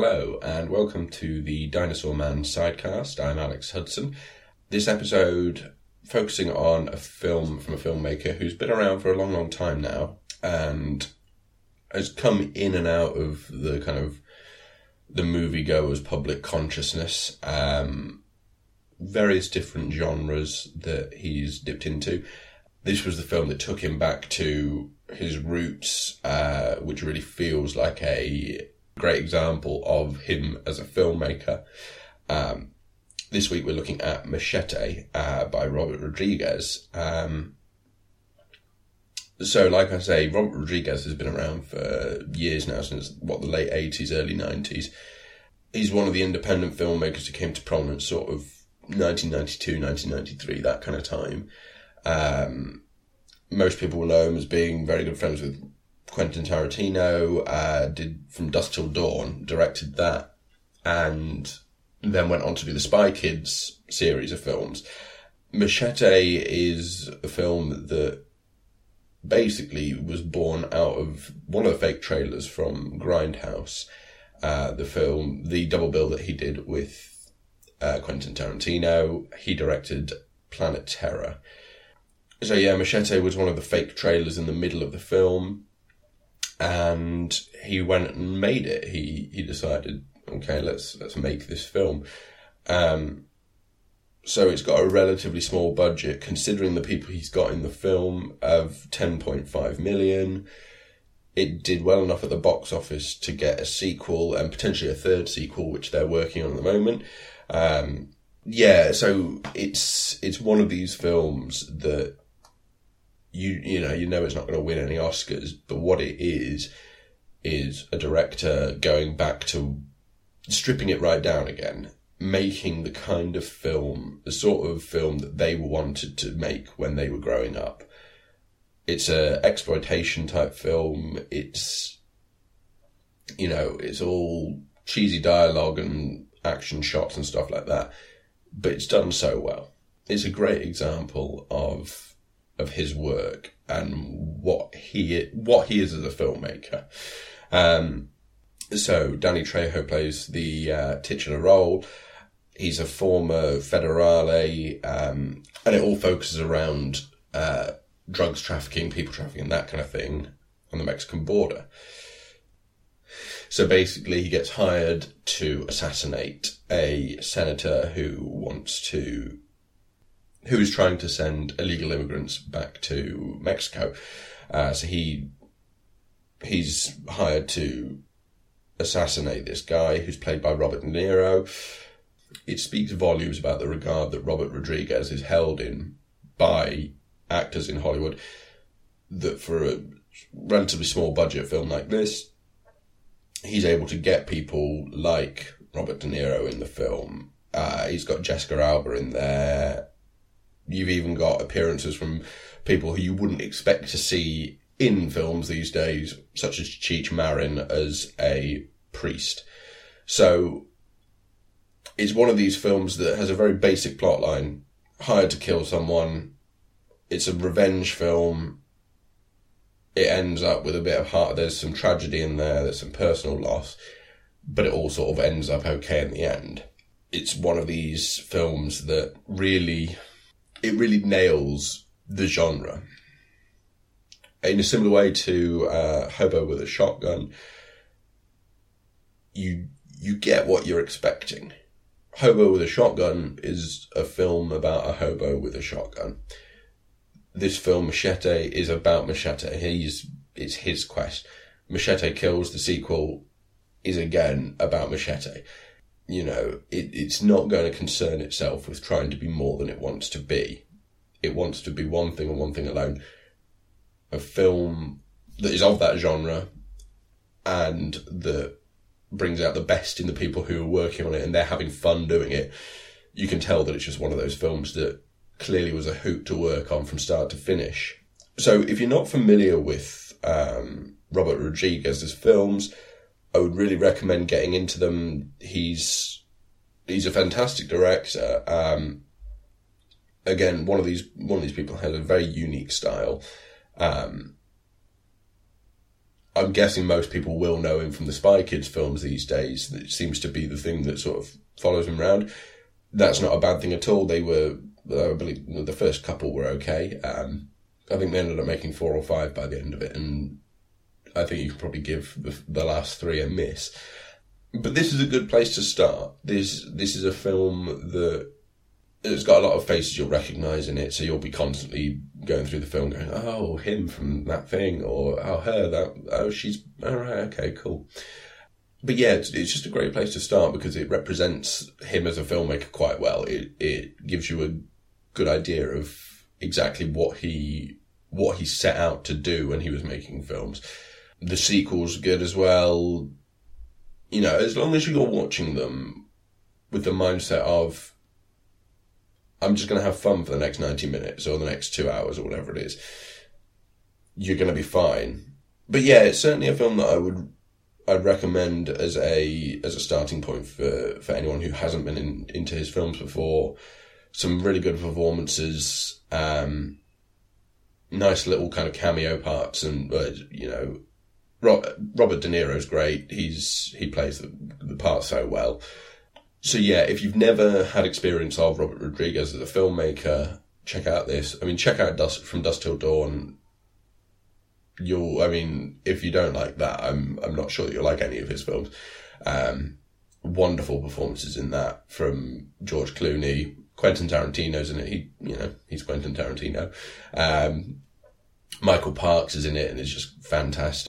Hello, and welcome to the Dinosaur Man sidecast. I'm Alex Hudson. This episode focusing on a film from a filmmaker who's been around for a long, long time now and has come in and out of the kind of the moviegoer's public consciousness. Um, various different genres that he's dipped into. This was the film that took him back to his roots, uh, which really feels like a great example of him as a filmmaker. Um, this week we're looking at Machete uh, by Robert Rodriguez. Um, so, like I say, Robert Rodriguez has been around for years now, since what the late eighties, early nineties. He's one of the independent filmmakers who came to prominence, sort of 1992, 1993, that kind of time. Um, most people will know him as being very good friends with Quentin Tarantino, uh, did From Dusk Till Dawn, directed that, and then went on to do the Spy Kids series of films. Machete is a film that basically was born out of one of the fake trailers from Grindhouse, uh, the film, the double bill that he did with uh, Quentin Tarantino. He directed Planet Terror. So yeah, Machete was one of the fake trailers in the middle of the film and he went and made it. He he decided, okay, let's let's make this film. Um, so it's got a relatively small budget, considering the people he's got in the film of ten point five million. It did well enough at the box office to get a sequel and potentially a third sequel, which they're working on at the moment. Um, yeah, so it's it's one of these films that you you know you know it's not going to win any Oscars, but what it is is a director going back to stripping it right down again, making the kind of film, the sort of film that they wanted to make when they were growing up. It's a exploitation type film. It's you know it's all cheesy dialogue and action shots and stuff like that, but it's done so well. It's a great example of of his work and what he what he is as a filmmaker. Um, so Danny Trejo plays the uh, titular role. He's a former federale, um, and it all focuses around uh, drugs trafficking, people trafficking, that kind of thing on the Mexican border. So basically, he gets hired to assassinate a senator who wants to who is trying to send illegal immigrants back to Mexico. Uh, so he he's hired to assassinate this guy who's played by Robert De Niro. It speaks volumes about the regard that Robert Rodriguez is held in by actors in Hollywood. That for a relatively small budget film like this, he's able to get people like Robert De Niro in the film. Uh, he's got Jessica Alba in there. You've even got appearances from people who you wouldn't expect to see in films these days, such as Cheech Marin as a priest. So it's one of these films that has a very basic plot line. Hired to kill someone. It's a revenge film. It ends up with a bit of heart. There's some tragedy in there. There's some personal loss, but it all sort of ends up okay in the end. It's one of these films that really it really nails the genre. In a similar way to uh, Hobo with a Shotgun, you you get what you're expecting. Hobo with a Shotgun is a film about a hobo with a shotgun. This film, Machete, is about Machete. He's it's his quest. Machete Kills, the sequel, is again about Machete you know, it, it's not going to concern itself with trying to be more than it wants to be. It wants to be one thing and one thing alone. A film that is of that genre and that brings out the best in the people who are working on it and they're having fun doing it. You can tell that it's just one of those films that clearly was a hoot to work on from start to finish. So if you're not familiar with um, Robert Rodriguez's films, I would really recommend getting into them. He's he's a fantastic director. Um, again, one of these one of these people has a very unique style. Um, I'm guessing most people will know him from the Spy Kids films these days. It seems to be the thing that sort of follows him around. That's not a bad thing at all. They were, I believe, the first couple were okay. Um, I think they ended up making four or five by the end of it, and I think you could probably give the, the last three a miss. But this is a good place to start. This this is a film that it's got a lot of faces you'll recognise in it, so you'll be constantly going through the film going, oh, him from that thing, or oh, her, that, oh, she's, all right, okay, cool. But yeah, it's, it's just a great place to start because it represents him as a filmmaker quite well. It, it gives you a good idea of exactly what he, what he set out to do when he was making films. The sequel's are good as well. You know, as long as you're watching them with the mindset of, I'm just going to have fun for the next 90 minutes or the next two hours or whatever it is, you're going to be fine. But yeah, it's certainly a film that I would, I'd recommend as a, as a starting point for, for anyone who hasn't been in, into his films before. Some really good performances, um, nice little kind of cameo parts and, uh, you know, Robert De Niro's great. He's, he plays the, the part so well. So yeah, if you've never had experience of Robert Rodriguez as a filmmaker, check out this. I mean, check out Dust from Dusk Till Dawn. You'll, I mean, if you don't like that, I'm, I'm not sure that you'll like any of his films. Um, wonderful performances in that from George Clooney. Quentin Tarantino's in it. He, you know, he's Quentin Tarantino. Um, Michael Parks is in it and it's just fantastic.